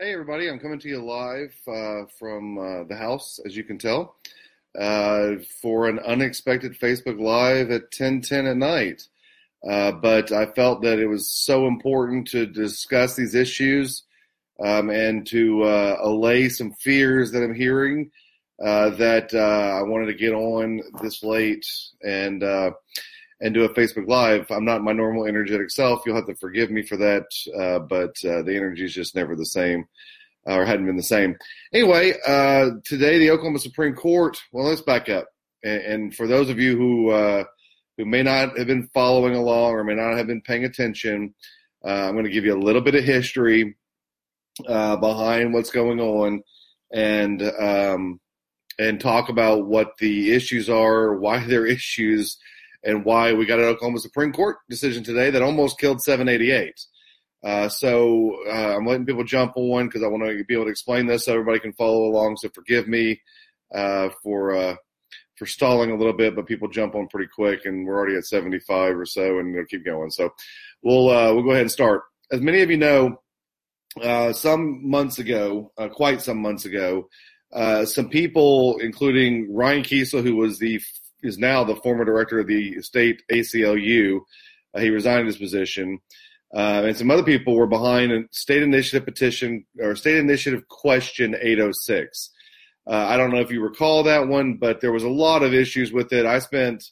Hey, everybody, I'm coming to you live uh, from uh, the house, as you can tell, uh, for an unexpected Facebook Live at 10:10 at night. Uh, but I felt that it was so important to discuss these issues um, and to uh, allay some fears that I'm hearing uh, that I wanted to get on this late and and do a Facebook Live. I'm not my normal energetic self. You'll have to forgive me for that, uh, but uh, the energy is just never the same, uh, or hadn't been the same. Anyway, uh, today the Oklahoma Supreme Court. Well, let's back up, and, and for those of you who uh, who may not have been following along or may not have been paying attention, uh, I'm going to give you a little bit of history behind what's going on, and um, and talk about what the issues are, why they're issues and why we got an Oklahoma Supreme Court decision today that almost killed 788. Uh, so uh, I'm letting people jump on because I want to be able to explain this so everybody can follow along. So forgive me uh, for uh, for stalling a little bit, but people jump on pretty quick, and we're already at 75 or so, and it'll keep going. So we'll uh, we'll go ahead and start. As many of you know, uh, some months ago, quite some months ago, some people, including Ryan Kiesel, who was the is now the former director of the state ACLU. Uh, he resigned his position. Uh, and some other people were behind a state initiative petition or state initiative question 806. Uh, I don't know if you recall that one, but there was a lot of issues with it. I spent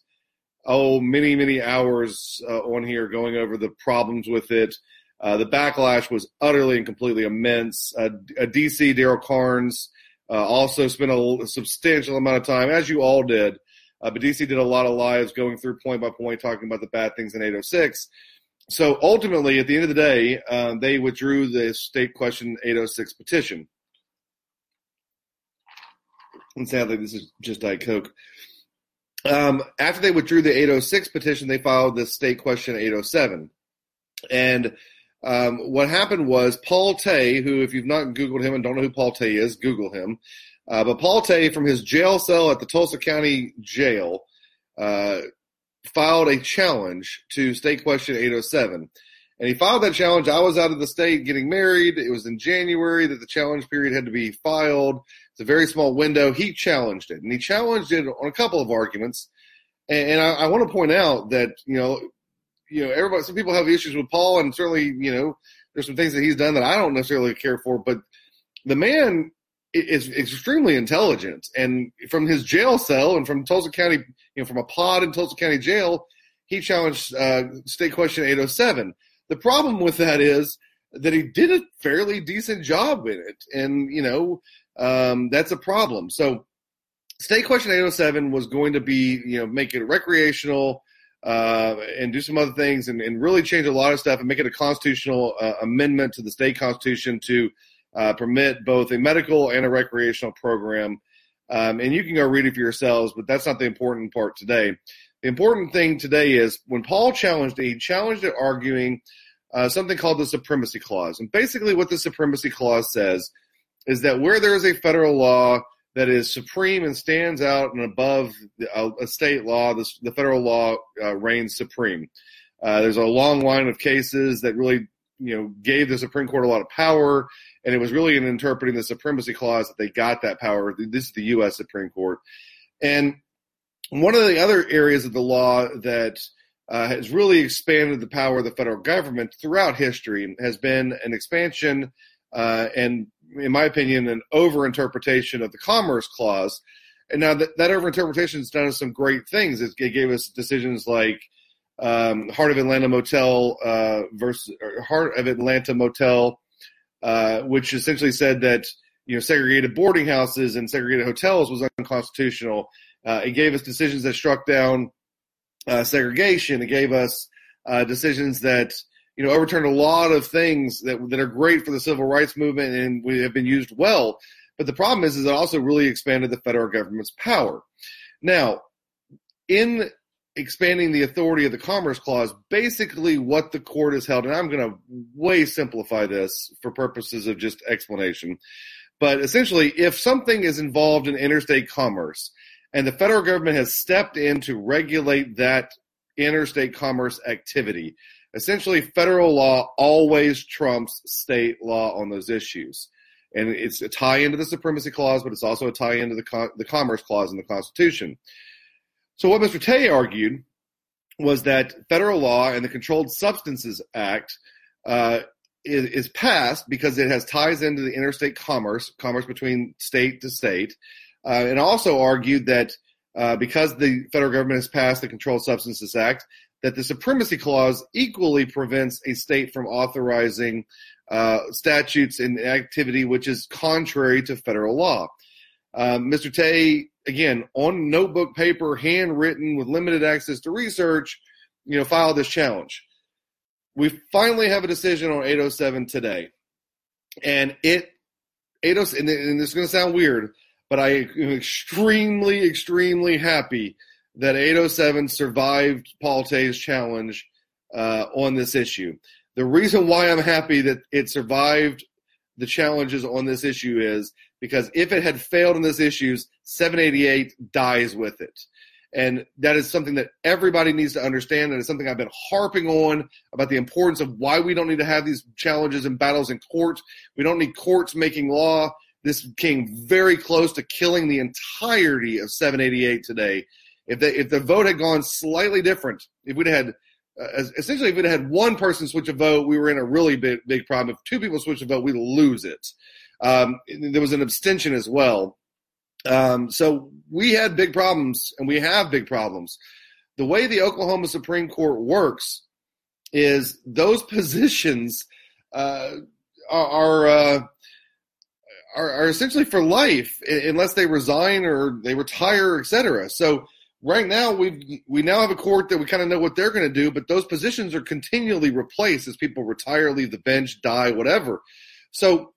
oh many many hours uh, on here going over the problems with it. Uh, the backlash was utterly and completely immense. Uh, DC Daryl Carnes also spent a, a substantial amount of time, as you all did, uh, but DC did a lot of lives going through point by point, talking about the bad things in 806. So ultimately, at the end of the day, uh, they withdrew the state question 806 petition. And sadly, this is just Diet Coke. Um, after they withdrew the 806 petition, they filed the state question 807. And um, what happened was Paul Tay, who, if you've not Googled him and don't know who Paul Tay is, Google him. Uh, but Paul Tay, from his jail cell at the Tulsa County Jail, uh, filed a challenge to State Question 807. And he filed that challenge. I was out of the state getting married. It was in January that the challenge period had to be filed. It's a very small window. He challenged it, and he challenged it on a couple of arguments. And, and I, I want to point out that you know, you know, everybody. Some people have issues with Paul, and certainly, you know, there's some things that he's done that I don't necessarily care for. But the man is extremely intelligent. And from his jail cell and from Tulsa County, you know, from a pod in Tulsa County Jail, he challenged uh, State Question 807. The problem with that is that he did a fairly decent job in it, and you know um, that's a problem. So, State Question 807 was going to be, you know, make it recreational. Uh, and do some other things and, and, really change a lot of stuff and make it a constitutional uh, amendment to the state constitution to uh, permit both a medical and a recreational program. Um, and you can go read it for yourselves, but that's not the important part today. The important thing today is when Paul challenged it, he challenged it arguing uh, something called the Supremacy Clause. And basically, what the Supremacy Clause says is that where there is a federal law that is supreme and stands out and above a, a state law, the, the federal law uh, reigns supreme. Uh, there's a long line of cases that really, you know, gave the Supreme Court a lot of power and it was really in interpreting the supremacy clause that they got that power. This is the U.S. Supreme Court. And one of the other areas of the law that uh, has really expanded the power of the federal government throughout history has been an expansion uh, and, in my opinion, an overinterpretation of the Commerce Clause. And now that, that overinterpretation has done us some great things. It, gave us decisions like um, Heart of Atlanta Motel uh, versus Heart of Atlanta Motel uh, which essentially said that you know segregated boarding houses and segregated hotels was unconstitutional. Uh, it gave us decisions that struck down uh, segregation. It gave us uh, decisions that you know overturned a lot of things that that are great for the civil rights movement and we have been used well. But the problem is, is it also really expanded the federal government's power. Now, in expanding the authority of the Commerce Clause, basically what the court has held, and I'm going to way simplify this for purposes of just explanation, but essentially, if something is involved in interstate commerce and the federal government has stepped in to regulate that interstate commerce activity, essentially federal law always trumps state law on those issues. And it's a tie into the supremacy clause, but it's also a tie into the, the commerce clause in the Constitution. So what Mr. Tay argued was that federal law and the Controlled Substances Act uh, is, is, passed because it has ties into the interstate commerce, commerce between state to state, uh, and also argued that uh, because the federal government has passed the Controlled Substances Act, that the Supremacy Clause equally prevents a state from authorizing uh, statutes and activity which is contrary to federal law. Mr. Um, Tay, again, on notebook paper, handwritten with limited access to research, you know, filed this challenge. We finally have a decision on 807 today. And it, 807, and this is going to sound weird, but I am extremely, extremely happy that 807 survived Paul Tay's challenge uh, on this issue. The reason why I'm happy that it survived the challenges on this issue is because if it had failed in this issues, 788 dies with it. And that is something that everybody needs to understand. And it's something I've been harping on about the importance of why we don't need to have these challenges and battles in court. We don't need courts making law. This came very close to killing the entirety of 788 today. If the, if the vote had gone slightly different, if we'd had uh, essentially if we'd had one person switch a vote, we were in a really big big problem. If two people switch a vote, we lose it. Um, there was an abstention as well. Um, so we had big problems, and we have big problems. The way the Oklahoma Supreme Court works is those positions uh, are. Uh, are, are essentially for life unless they resign or they retire, etc. So right now we we now have a court that we kind of know what they're going to do, but those positions are continually replaced as people retire, leave the bench, die, whatever. So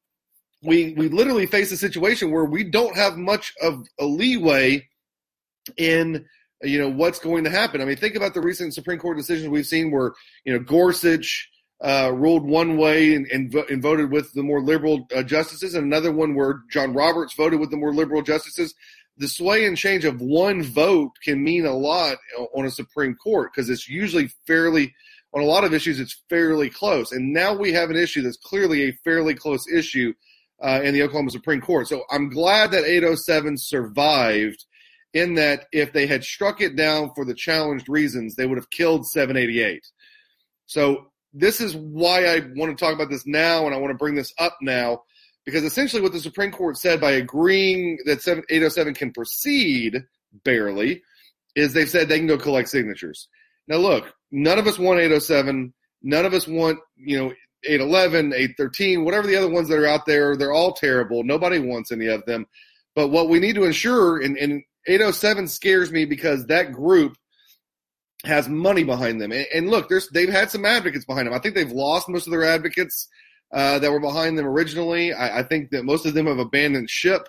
we we literally face a situation where we don't have much of a leeway in you know what's going to happen. I mean, think about the recent Supreme Court decisions we've seen where you know Gorsuch uh, ruled one way and, and, and, voted with the more liberal uh, justices, and another one where John Roberts voted with the more liberal justices. The sway and change of one vote can mean a lot on a Supreme Court because it's usually fairly on a lot of issues it's fairly close. And now we have an issue that's clearly a fairly close issue uh, in the Oklahoma Supreme Court. So I'm glad that 807 survived in that if they had struck it down for the challenged reasons, they would have killed 788. So this is why I want to talk about this now and I want to bring this up now because essentially what the Supreme Court said by agreeing that 807 can proceed barely is they said they can go collect signatures. Now look, none of us want 807. None of us want, you know, 811, 813, whatever the other ones that are out there, they're all terrible. Nobody wants any of them. But what we need to ensure, and, and 807 scares me because that group has money behind them. And, and look, they've had some advocates behind them. I think they've lost most of their advocates uh, that were behind them originally. I, I, think that most of them have abandoned ship.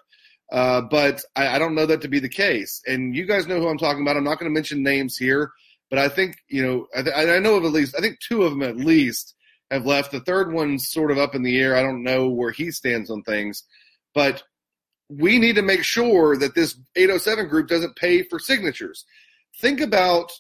Uh, but I, I, don't know that to be the case. And you guys know who I'm talking about. I'm not going to mention names here, but I think, you know, I, I know of at least, I think two of them at least have left. The third one's sort of up in the air. I don't know where he stands on things, but we need to make sure that this 807 group doesn't pay for signatures. Think about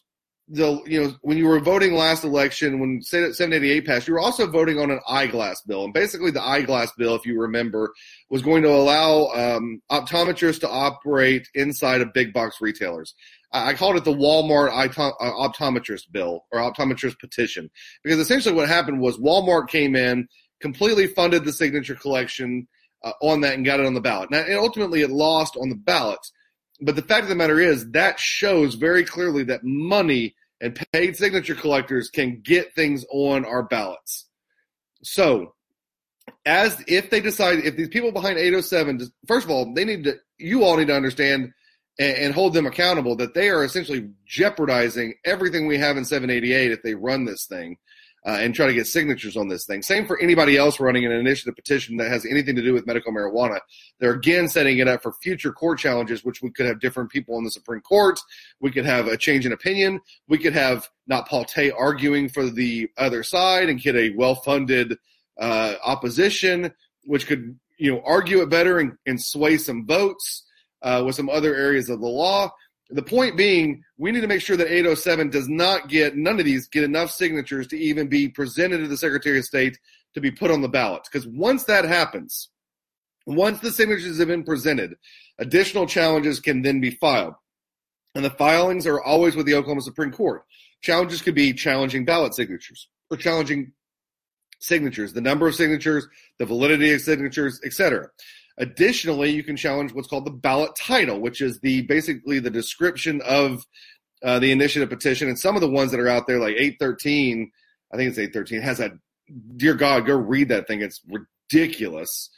the you know when you were voting last election when 788 passed you were also voting on an eyeglass bill and basically the eyeglass bill if you remember was going to allow um, optometrists to operate inside of big box retailers I called it the Walmart uh, optometrist bill or optometrist petition because essentially what happened was Walmart came in, completely funded the signature collection uh, on that and got it on the ballot. Now, and ultimately it lost on the ballot. But the fact of the matter is that shows very clearly that money and paid signature collectors can get things on our ballots. So, as if they decide, if these people behind 807, first of all, they need to, you all need to understand and, and hold them accountable that they are essentially jeopardizing everything we have in 788 if they run this thing. Uh, and try to get signatures on this thing. Same for anybody else running an initiative petition that has anything to do with medical marijuana. They're again setting it up for future court challenges, which we could have different people on the Supreme Court. We could have a change in opinion. We could have not Paul Tay arguing for the other side and get a well-funded uh, opposition, which could you know argue it better and, and sway some votes uh, with some other areas of the law. The point being, we need to make sure that 807 does not get, none of these get enough signatures to even be presented to the Secretary of State to be put on the ballot. Because once that happens, once the signatures have been presented, additional challenges can then be filed. And the filings are always with the Oklahoma Supreme Court. Challenges could be challenging ballot signatures or challenging signatures, the number of signatures, the validity of signatures, etc. Additionally, you can challenge what's called the ballot title, which is the basically the description of uh, the initiative petition. And some of the ones that are out there, like 813, I think it's 813, has a dear God, go read that thing. It's ridiculous.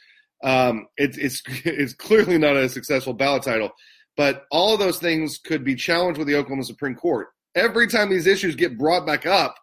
Um, it, it's it's clearly not a successful ballot title, but all of those things could be challenged with the Oklahoma Supreme Court. Every time these issues get brought back up,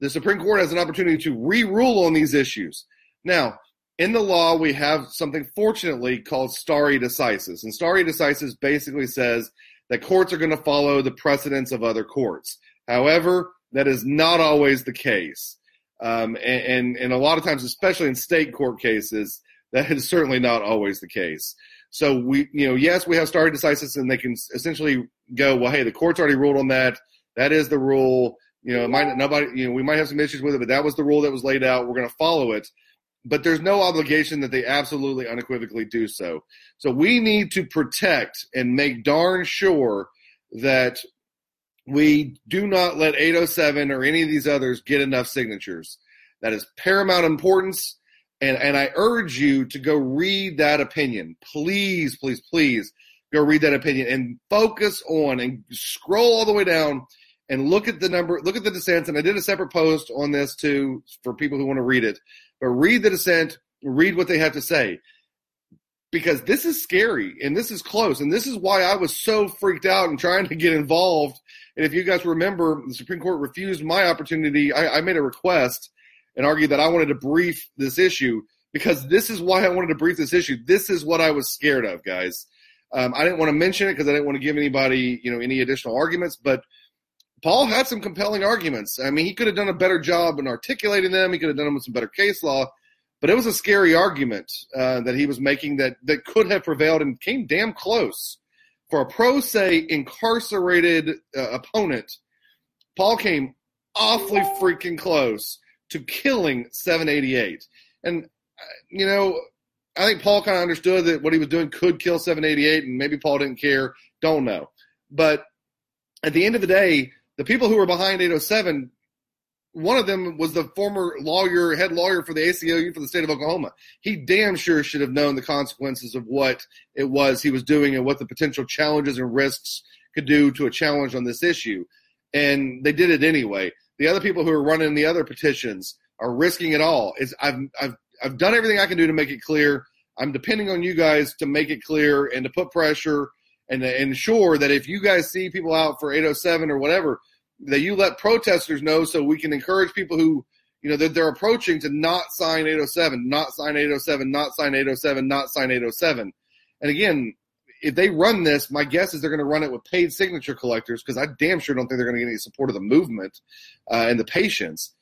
the Supreme Court has an opportunity to re-rule on these issues. Now, in the law, we have something fortunately called stare decisis, and stare decisis basically says that courts are going to follow the precedents of other courts. However, that is not always the case. Um, and, and, and a lot of times, especially in state court cases, that is certainly not always the case. So we, you know, yes, we have stare decisis, and they can essentially go, well, hey, the court's already ruled on that. That is the rule. You know, might nobody, you know, we might have some issues with it, but that was the rule that was laid out. We're going to follow it. But there's no obligation that they absolutely unequivocally do so. So we need to protect and make darn sure that we do not let 807 or any of these others get enough signatures. That is paramount importance. And, and I urge you to go read that opinion. Please, please, please go read that opinion and focus on and scroll all the way down and look at the number, look at the dissents. And I did a separate post on this too for people who want to read it. But read the dissent, read what they have to say because this is scary and this is close. And this is why I was so freaked out and trying to get involved. And if you guys remember, the Supreme Court refused my opportunity. I, I made a request and argued that I wanted to brief this issue because this is why I wanted to brief this issue. This is what I was scared of, guys. Um, I didn't want to mention it because I didn't want to give anybody, you know, any additional arguments. But Paul had some compelling arguments. I mean, he could have done a better job in articulating them. He could have done them with some better case law. But it was a scary argument uh, that he was making that that could have prevailed and came damn close for a pro se incarcerated uh, opponent. Paul came awfully freaking close to killing 788. And, uh, you know, I think Paul kind of understood that what he was doing could kill 788, and maybe Paul didn't care. Don't know. But at the end of the day, the people who were behind 807 one of them was the former lawyer, head lawyer for the ACLU for the state of Oklahoma. He damn sure should have known the consequences of what it was he was doing and what the potential challenges and risks could do to a challenge on this issue. And they did it anyway. The other people who are running the other petitions are risking it all. It's, I've, I've, I've done everything I can do to make it clear. I'm depending on you guys to make it clear and to put pressure and ensure that if you guys see people out for 807 or whatever – that you let protesters know so we can encourage people who you know that they're approaching to not sign 807 not sign 807 not sign 807 not sign 807 and again if they run this my guess is they're going to run it with paid signature collectors because i damn sure don't think they're going to get any support of the movement uh, and the patients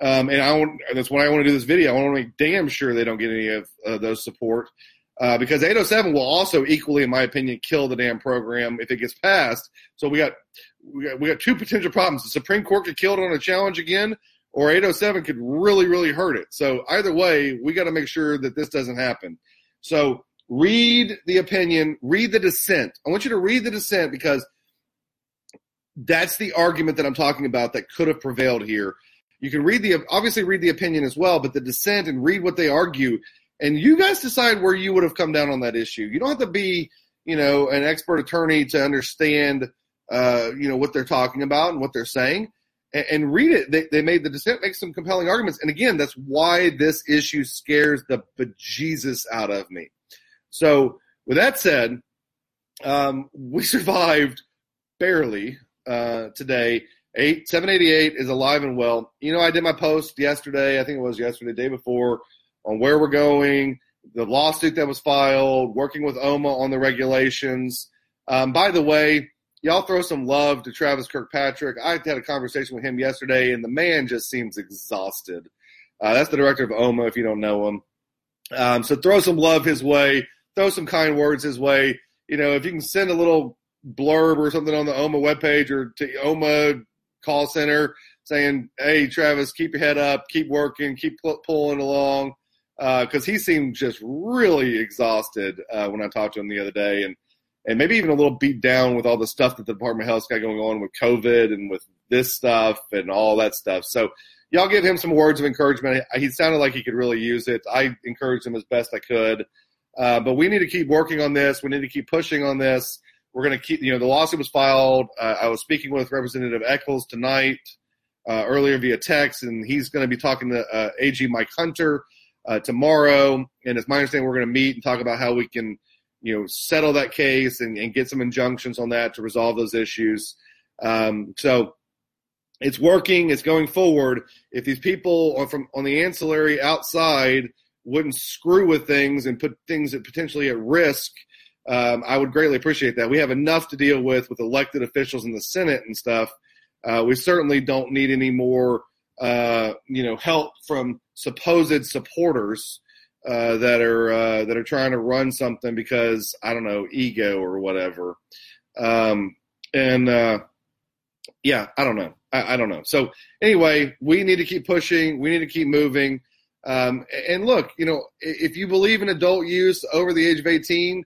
um, and i want that's why i want to do this video. I want to make damn sure they don't get any of uh, those support uh, because 807 will also equally, in my opinion, kill the damn program if it gets passed. So we got we got we got two potential problems. The Supreme Court could kill it on a challenge again, or 807 could really really hurt it. So either way, we got to make sure that this doesn't happen. So read the opinion, read the dissent. I want you to read the dissent because that's the argument that I'm talking about that could have prevailed here. You can read the obviously read the opinion as well, but the dissent and read what they argue and you guys decide where you would have come down on that issue. You don't have to be, you know, an expert attorney to understand, uh, you know, what they're talking about and what they're saying. And, and read it. They, they made the dissent make some compelling arguments. And again, that's why this issue scares the bejesus out of me. So, with that said, um, we survived barely uh, today. Eight seven eighty eight is alive and well. You know, I did my post yesterday. I think it was yesterday, day before on where we're going, the lawsuit that was filed, working with OMA on the regulations. Um, by the way, y'all throw some love to Travis Kirkpatrick. I had a conversation with him yesterday, and the man just seems exhausted. Uh, that's the director of OMA, if you don't know him. Um, so throw some love his way, throw some kind words his way. You know, if you can send a little blurb or something on the OMA webpage or to OMA call center saying, "Hey, Travis, keep your head up, keep working, keep pulling along," because uh, he seemed just really exhausted uh, when I talked to him the other day, and and maybe even a little beat down with all the stuff that the Department of Health's got going on with COVID and with this stuff and all that stuff. So y'all give him some words of encouragement. He sounded like he could really use it. I encouraged him as best I could. Uh, but we need to keep working on this. We need to keep pushing on this. We're going to keep, you know, the lawsuit was filed. Uh, I was speaking with Representative Echols tonight, uh, earlier via text, and he's going to be talking to uh, AG Mike Hunter uh, tomorrow. And it's my understanding we're going to meet and talk about how we can, you know, settle that case and, and get some injunctions on that to resolve those issues. Um, so it's working. It's going forward. If these people are from on the ancillary outside wouldn't screw with things and put things that potentially at risk, um, I would greatly appreciate that. We have enough to deal with with elected officials in the Senate and stuff. Uh, we certainly don't need any more, uh, you know, help from supposed supporters uh, that are uh, that are trying to run something because I don't know ego or whatever. Um, and uh, yeah, I don't know. I, I, don't know. So anyway, we need to keep pushing. We need to keep moving. Um, and look, you know, if you believe in adult use over the age of 18,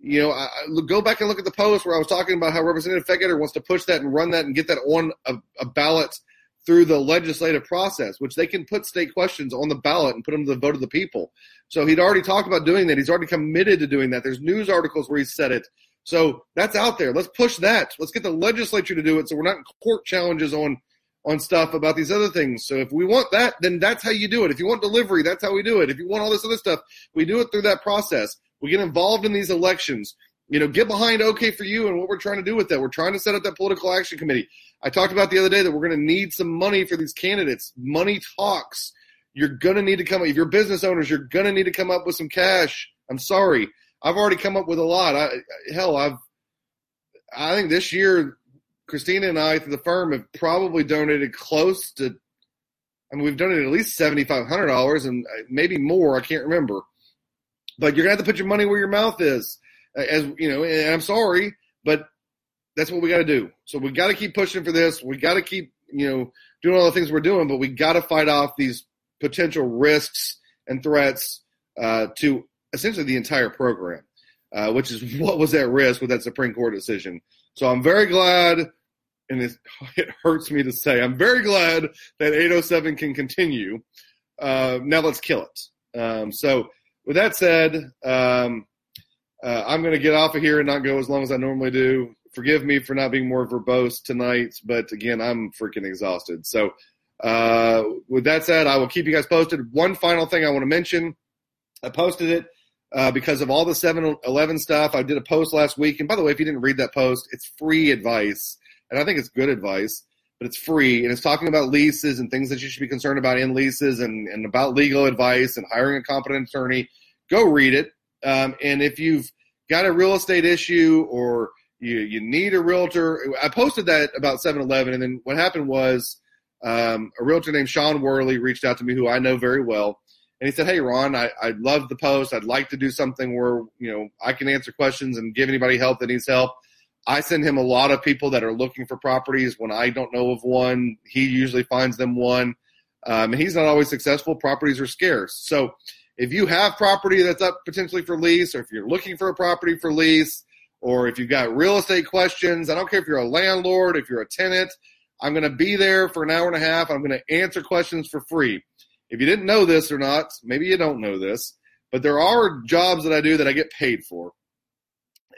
you know, I, go back and look at the post where I was talking about how Representative Fetgatter wants to push that and run that and get that on a, a ballot through the legislative process, which they can put state questions on the ballot and put them to the vote of the people. So he'd already talked about doing that. He's already committed to doing that. There's news articles where he said it. So that's out there. Let's push that. Let's get the legislature to do it so we're not in court challenges on on stuff about these other things. So if we want that, then that's how you do it. If you want delivery, that's how we do it. If you want all this other stuff, we do it through that process. We get involved in these elections. You know, get behind OK for you and what we're trying to do with that. We're trying to set up that political action committee. I talked about the other day that we're going to need some money for these candidates. Money talks. You're going to need to come. If you're business owners, you're going to need to come up with some cash. I'm sorry. I've already come up with a lot. I, hell, I've I think this year Christina and I through the firm have probably donated close to. I mean, we've donated at least seventy five hundred dollars and uh, maybe more. I can't remember, but you're gonna have to put your money where your mouth is. As you know, and I'm sorry, but that's what we got to do. So we got to keep pushing for this. We got to keep you know doing all the things we're doing, but we got to fight off these potential risks and threats uh, to essentially the entire program, uh, which is what was at risk with that Supreme Court decision. So I'm very glad, and it, it hurts me to say, I'm very glad that 807 can continue. Uh, now let's kill it. Um, so with that said, um, uh, I'm going to get off of here and not go as long as I normally do. Forgive me for not being more verbose tonight, but again, I'm freaking exhausted. So, uh, with that said, I will keep you guys posted. One final thing I want to mention I posted it uh, because of all the 7 Eleven stuff. I did a post last week. And by the way, if you didn't read that post, it's free advice. And I think it's good advice, but it's free. And it's talking about leases and things that you should be concerned about in leases and, and about legal advice and hiring a competent attorney. Go read it. Um, and if you've got a real estate issue or you, you need a realtor, I posted that about 7 Eleven. And then what happened was um, a realtor named Sean Worley reached out to me, who I know very well and he said, "Hey, Ron, I, I love the post. I'd like to do something where you know I can answer questions and give anybody help that needs help." I send him a lot of people that are looking for properties. When I don't know of one, he usually finds them one. Um, and he's not always successful. Properties are scarce. So if you have property that's up potentially for lease, or if you're looking for a property for lease, or if you've got real estate questions, I don't care if you're a landlord, if you're a tenant, I'm going to be there for an hour and a half. I'm going to answer questions for free. If you didn't know this or not, maybe you don't know this, but there are jobs that I do that I get paid for.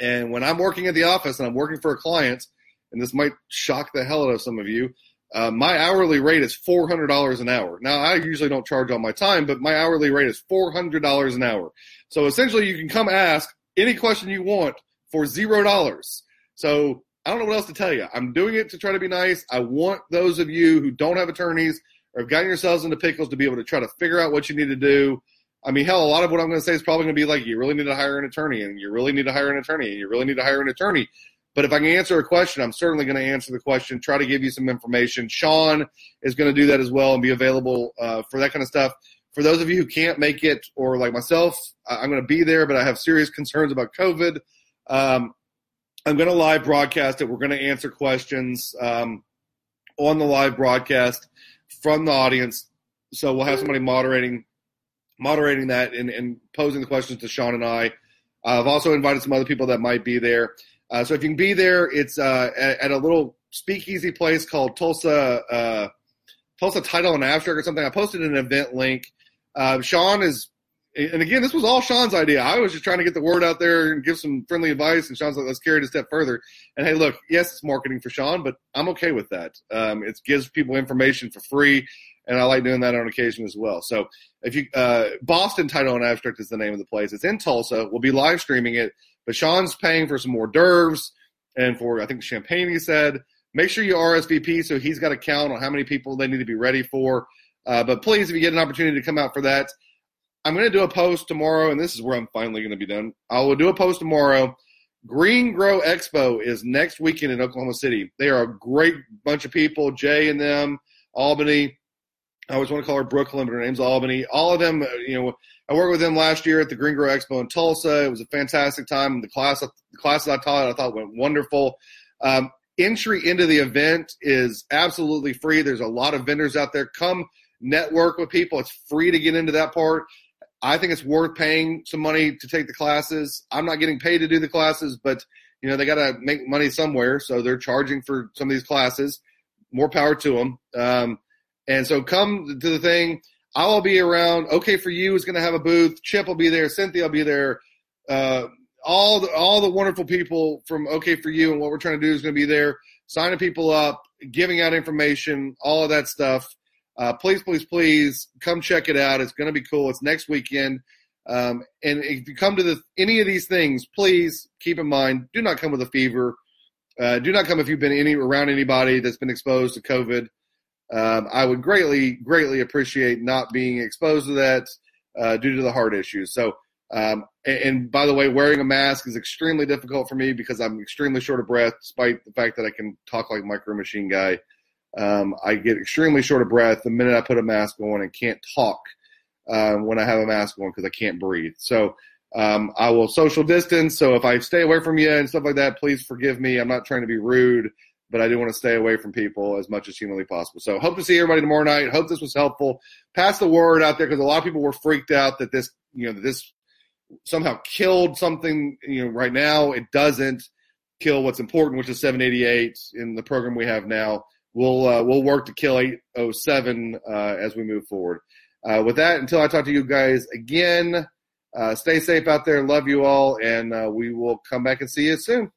And when I'm working at the office and I'm working for a client, and this might shock the hell out of some of you, uh, my hourly rate is $400 an hour. Now, I usually don't charge all my time, but my hourly rate is $400 an hour. So essentially, you can come ask any question you want for $0. So I don't know what else to tell you. I'm doing it to try to be nice. I want those of you who don't have attorneys or have gotten yourselves into pickles to be able to try to figure out what you need to do. I mean, hell, a lot of what I'm going to say is probably going to be like, you really need to hire an attorney, and you really need to hire an attorney, and you really need to hire an attorney. But if I can answer a question, I'm certainly going to answer the question, try to give you some information. Sean is going to do that as well and be available uh, for that kind of stuff. For those of you who can't make it, or like myself, I'm going to be there, but I have serious concerns about COVID. Um, I'm going to live broadcast it. We're going to answer questions um, on the live broadcast from the audience. So we'll have somebody moderating moderating that and, and posing the questions to Sean and I. I've also invited some other people that might be there. Uh, so if you can be there, it's uh, at, at, a little speakeasy place called Tulsa uh, Tulsa Title and Abstract or something. I posted an event link. Uh, Sean is and again, this was all Sean's idea. I was just trying to get the word out there and give some friendly advice. And Sean's like, let's carry it a step further. And hey, look, yes, it's marketing for Sean, but I'm okay with that. Um, it gives people information for free. And I like doing that on occasion as well. So if you, uh, Boston Title and Abstract is the name of the place. It's in Tulsa. We'll be live streaming it, but Sean's paying for some more d'oeuvres and for, I think, champagne, he said. Make sure you RSVP so he's got a count on how many people they need to be ready for. Uh, but please, if you get an opportunity to come out for that, I'm going to do a post tomorrow, and this is where I'm finally going to be done. I will do a post tomorrow. Green Grow Expo is next weekend in Oklahoma City. They are a great bunch of people. Jay and them, Albany. I always want to call her Brooklyn, but her name's Albany. All of them, you know, I worked with them last year at the Green Grow Expo in Tulsa. It was a fantastic time. The class, the classes I taught, I thought went wonderful. Um, entry into the event is absolutely free. There's a lot of vendors out there. Come network with people. It's free to get into that part. I think it's worth paying some money to take the classes. I'm not getting paid to do the classes, but you know they got to make money somewhere, so they're charging for some of these classes. More power to them. Um, and so come to the thing. I'll be around. Okay, for you is going to have a booth. Chip will be there. Cynthia will be there. Uh, all the all the wonderful people from OK for You and what we're trying to do is going to be there, signing people up, giving out information, all of that stuff uh, please, please, please come check it out. It's going to be cool. It's next weekend. Um, and if you come to the, any of these things, please keep in mind, do not come with a fever. Uh, do not come if you've been any around anybody that's been exposed to COVID. Um, I would greatly, greatly appreciate not being exposed to that uh, due to the heart issues. So, um, and, and, by the way, wearing a mask is extremely difficult for me because I'm extremely short of breath, despite the fact that I can talk like Micro Machine Guy. Um, I get extremely short of breath the minute I put a mask on and can't talk um, when I have a mask on because I can't breathe. So um, I will social distance. So if I stay away from you and stuff like that, please forgive me. I'm not trying to be rude, but I do want to stay away from people as much as humanly possible. So hope to see everybody tomorrow night. Hope this was helpful. Pass the word out there because a lot of people were freaked out that this, you know, that this somehow killed something. You know, right now it doesn't kill what's important, which is 788 in the program we have now we'll uh, we'll work to kill 807 uh, as we move forward. Uh, with that, until I talk to you guys again, uh, stay safe out there. Love you all, and uh, we will come back and see you soon.